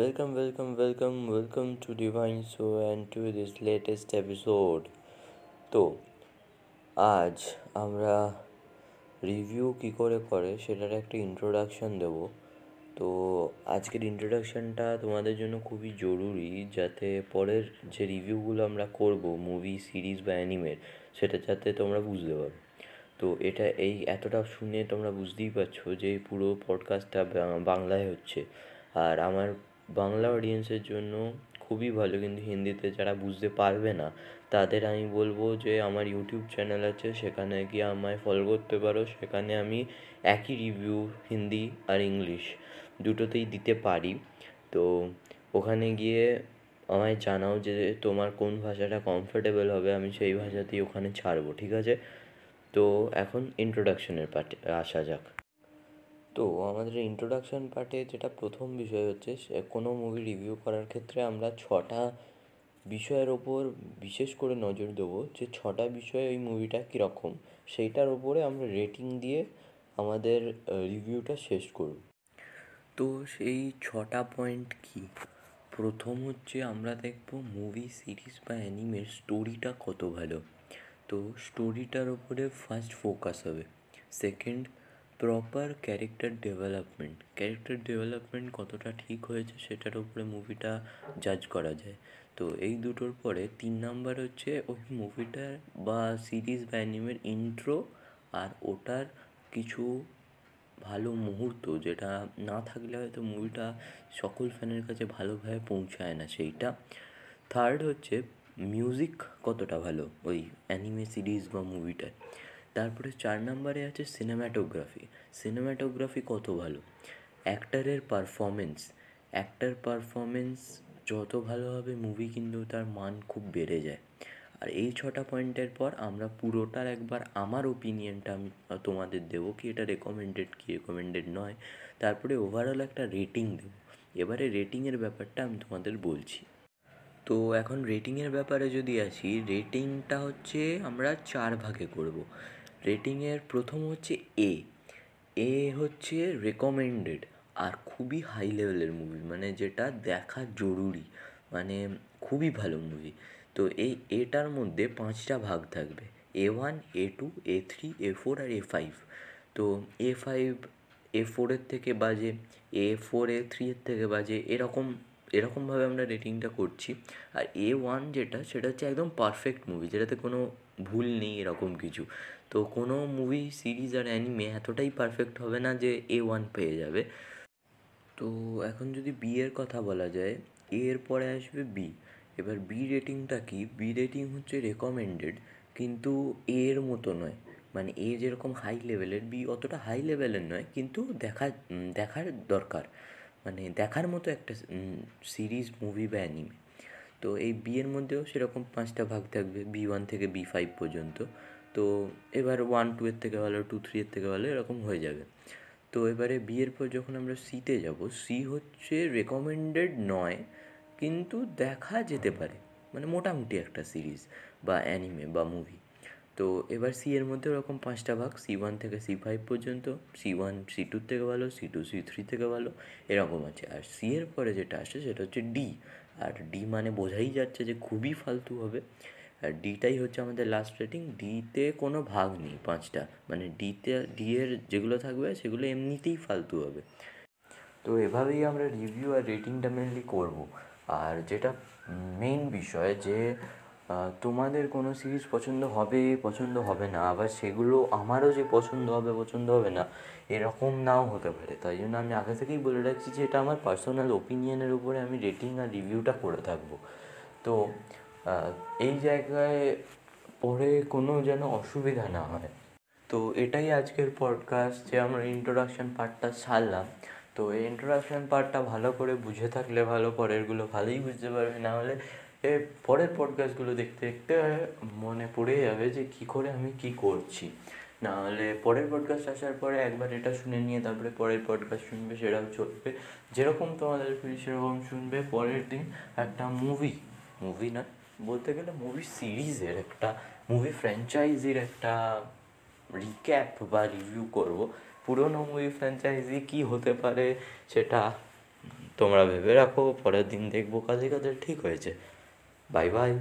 Welcome, welcome, welcome, welcome to Divine Show and to this latest episode. তো আজ আমরা review কী করে করে সেটার একটা ইন্ট্রোডাকশান দেব। তো আজকের ইন্ট্রোডাকশানটা তোমাদের জন্য খুবই জরুরি যাতে পরের যে রিভিউগুলো আমরা করব মুভি সিরিজ বা অ্যানিমের সেটা যাতে তোমরা বুঝতে পারো। তো এটা এই এতটা শুনে তোমরা বুঝতেই পারছ যে পুরো পডকাস্টটা বাংলায় হচ্ছে। আর আমার বাংলা অডিয়েন্সের জন্য খুবই ভালো। কিন্তু হিন্দিতে যারা বুঝতে পারবে না, তাদের আমি বলব যে, আমার ইউটিউব চ্যানেল আছে, সেখানে গিয়ে আমায় ফলো করতে পারো। সেখানে আমি একই রিভিউ হিন্দি আর ইংলিশ দুটোতেই দিতে পারি। তো ওখানে গিয়ে আমায় জানাও যে, তোমার কোন ভাষাটা কমফোর্টেবল হবে, আমি সেই ভাষাতেই ওখানে ছাড়বো, ঠিক আছে? তো এখন ইন্ট্রোডাকশনের পার্টে আসা যাক। তো আমাদের ইন্ট্রোডাকশন পার্টে যেটা প্রথম বিষয় হচ্ছে কোনো মুভি রিভিউ করার ক্ষেত্রে আমরা ছটা বিষয়ের ওপর বিশেষ করে নজর দেবো যে ছটা বিষয়ে ওই মুভিটা কীরকম। সেইটার ওপরে আমরা রেটিং দিয়ে আমাদের রিভিউটা শেষ করব। তো সেই ছটা পয়েন্ট কী? প্রথম হচ্ছে আমরা দেখব মুভি সিরিজ বা অ্যানিমের স্টোরিটা কত ভালো। তো স্টোরিটার ওপরে ফার্স্ট ফোকাস হবে। Second proper character development character development কতটা ঠিক হয়েছে সেটার উপরে মুভিটা জাজ করা যায়। তো এই দুটোর পরে তিন নাম্বার হচ্ছে ওই মুভিটার বা সিরিজ বা অ্যানিমের ইন্ট্রো আর ওটার কিছু ভালো মুহূর্ত যেটা না থাকলে হয়তো মুভিটা সকল ফ্যানের কাছে ভালোভাবে পৌঁছায় না সেইটা। থার্ড হচ্ছে মিউজিক কতটা ভালো ওই অ্যানিমে সিরিজ বা মুভিটায় তারপরে চার নাম্বারে আছে সিনেম্যাটোগ্রাফি সিনেম্যাটোগ্রাফি কত ভালো? অ্যাক্টারের পারফরমেন্স অ্যাক্টার পারফরমেন্স যত ভালো হবে মুভি কিন্তু তার মান খুব বেড়ে যায়। আর এই ছটা পয়েন্টের পর আমরা পুরোটার একবার আমার ওপিনিয়নটা আমি তোমাদের দেবো কি এটা রেকমেন্ডেড কি রেকমেন্ডেড নয়। তারপরে ওভারঅল একটা রেটিং দেবো। এবারে রেটিংয়ের ব্যাপারটা আমি তোমাদের বলছি। তো এখন রেটিংয়ের ব্যাপারে যদি আসি রেটিংটা হচ্ছে আমরা চার ভাগে করব। রেটিংয়ের প্রথম হচ্ছে এ এ হচ্ছে রেকমেন্ডেড আর খুবই হাই লেভেলের মুভি মানে যেটা দেখা জরুরি মানে খুবই ভালো মুভি তো এই এটার মধ্যে পাঁচটা ভাগ থাকবে A one A two A three A four R A five তো এ ফাইভ এ ফোরের থেকে বাজে এ ফোর এ থ্রি এর থেকে বাজে, এরকম, এরকমভাবে আমরা রেটিংটা করছি। আর এ ওয়ান যেটা, সেটা হচ্ছে একদম পারফেক্ট মুভি যেটাতে কোনো ভুল নেই এরকম কিছু। তো কোনো মুভি সিরিজ আর অ্যানিমে এতটাই পারফেক্ট হবে না যে এ ওয়ান পেয়ে যাবে। তো এখন যদি বি এর কথা বলা যায় এ এর পরে আসবে বি এবার বি রেটিংটা কি? বি রেটিং হচ্ছে রেকমেন্ডেড কিন্তু এ এর মতো নয়। মানে এ যেরকম হাই লেভেলের বি অতটা হাই লেভেলের নয়, কিন্তু দেখা দেখার দরকার। মানে দেখার মতো একটা সিরিজ মুভি বা অ্যানিমে তো এই বি এর মধ্যেও সেরকম পাঁচটা ভাগ থাকবে বি ওয়ান থেকে বি ফাইভ পর্যন্ত। তো এবার ওয়ান টু এর থেকে ভালো টু থ্রি এর থেকে ভালো এরকম হয়ে যাবে। তো এবারে বি এর পর যখন আমরা সিতে যাব সি হচ্ছে রেকমেন্ডেড নয়, কিন্তু দেখা যেতে পারে। মানে মোটামুটি একটা সিরিজ বা অ্যানিমে বা মুভি তো এবার সি এর মধ্যে ওরকম পাঁচটা ভাগ সি ওয়ান থেকে সি ফাইভ পর্যন্ত সি ওয়ান সি টুর থেকে ভালো সি টু সি থ্রি থেকে ভালো, এরকম আছে। আর সি এর পরে যেটা আসে সেটা হচ্ছে ডি আর ডি মানে বোঝাই যাচ্ছে যে খুবই ফালতু হবে। আর ডিটাই হচ্ছে আমাদের লাস্ট রেটিং ডিতে কোনো ভাগ নেই পাঁচটা। মানে ডিতে ডি এর যেগুলো থাকবে, সেগুলো এমনিতেই ফালতু হবে। তো এভাবেই আমরা রিভিউ আর রেটিংটা মেনলি করব। আর যেটা মেইন বিষয় যে তোমাদের কোনো সিরিজ পছন্দ হবে পছন্দ হবে না, আবার সেগুলো আমারও যে পছন্দ হবে পছন্দ হবে না, এরকম নাও হতে পারে। তাই জন্য আমি আগে থেকেই বলে রাখছি যে এটা আমার পার্সোনাল ওপিনিয়নের উপরে আমি রেটিং আর রিভিউটা করে থাকব। তো এই জায়গায় পরে কোনো যেন অসুবিধা না হয়। তো এটাই আজকের পডকাস্ট যে আমরা ইন্ট্রোডাকশান পার্টটা ছাড়লাম। তো এই ইন্ট্রোডাকশান পার্টটা ভালো করে বুঝে থাকলে ভালো, পরেরগুলো ভালোই বুঝতে পারবে। না হলে এ পরের পডকাস্টগুলো দেখতে দেখতে মনে পড়ে যাবে যে কী করে আমি কী করছি। নাহলে পরের পডকাস্ট আসার পরে একবার এটা শুনে নিয়ে তারপরে পরের পডকাস্ট শুনবে, সেটাও চলবে। যেরকম তোমাদের ফিরি সেরকম শুনবে পরের দিন একটা মুভি মুভি না, বলতে গেলে মুভি সিরিজের একটা মুভি ফ্র্যাঞ্চাইজির একটা রিক্যাপ বা রিভিউ করব। পুরোনো মুভি ফ্র্যাঞ্চাইজি কী হতে পারে সেটা তোমরা ভেবে রাখো, পরের দিন দেখব, কাজে কাজে ঠিক হয়েছে। Bye bye.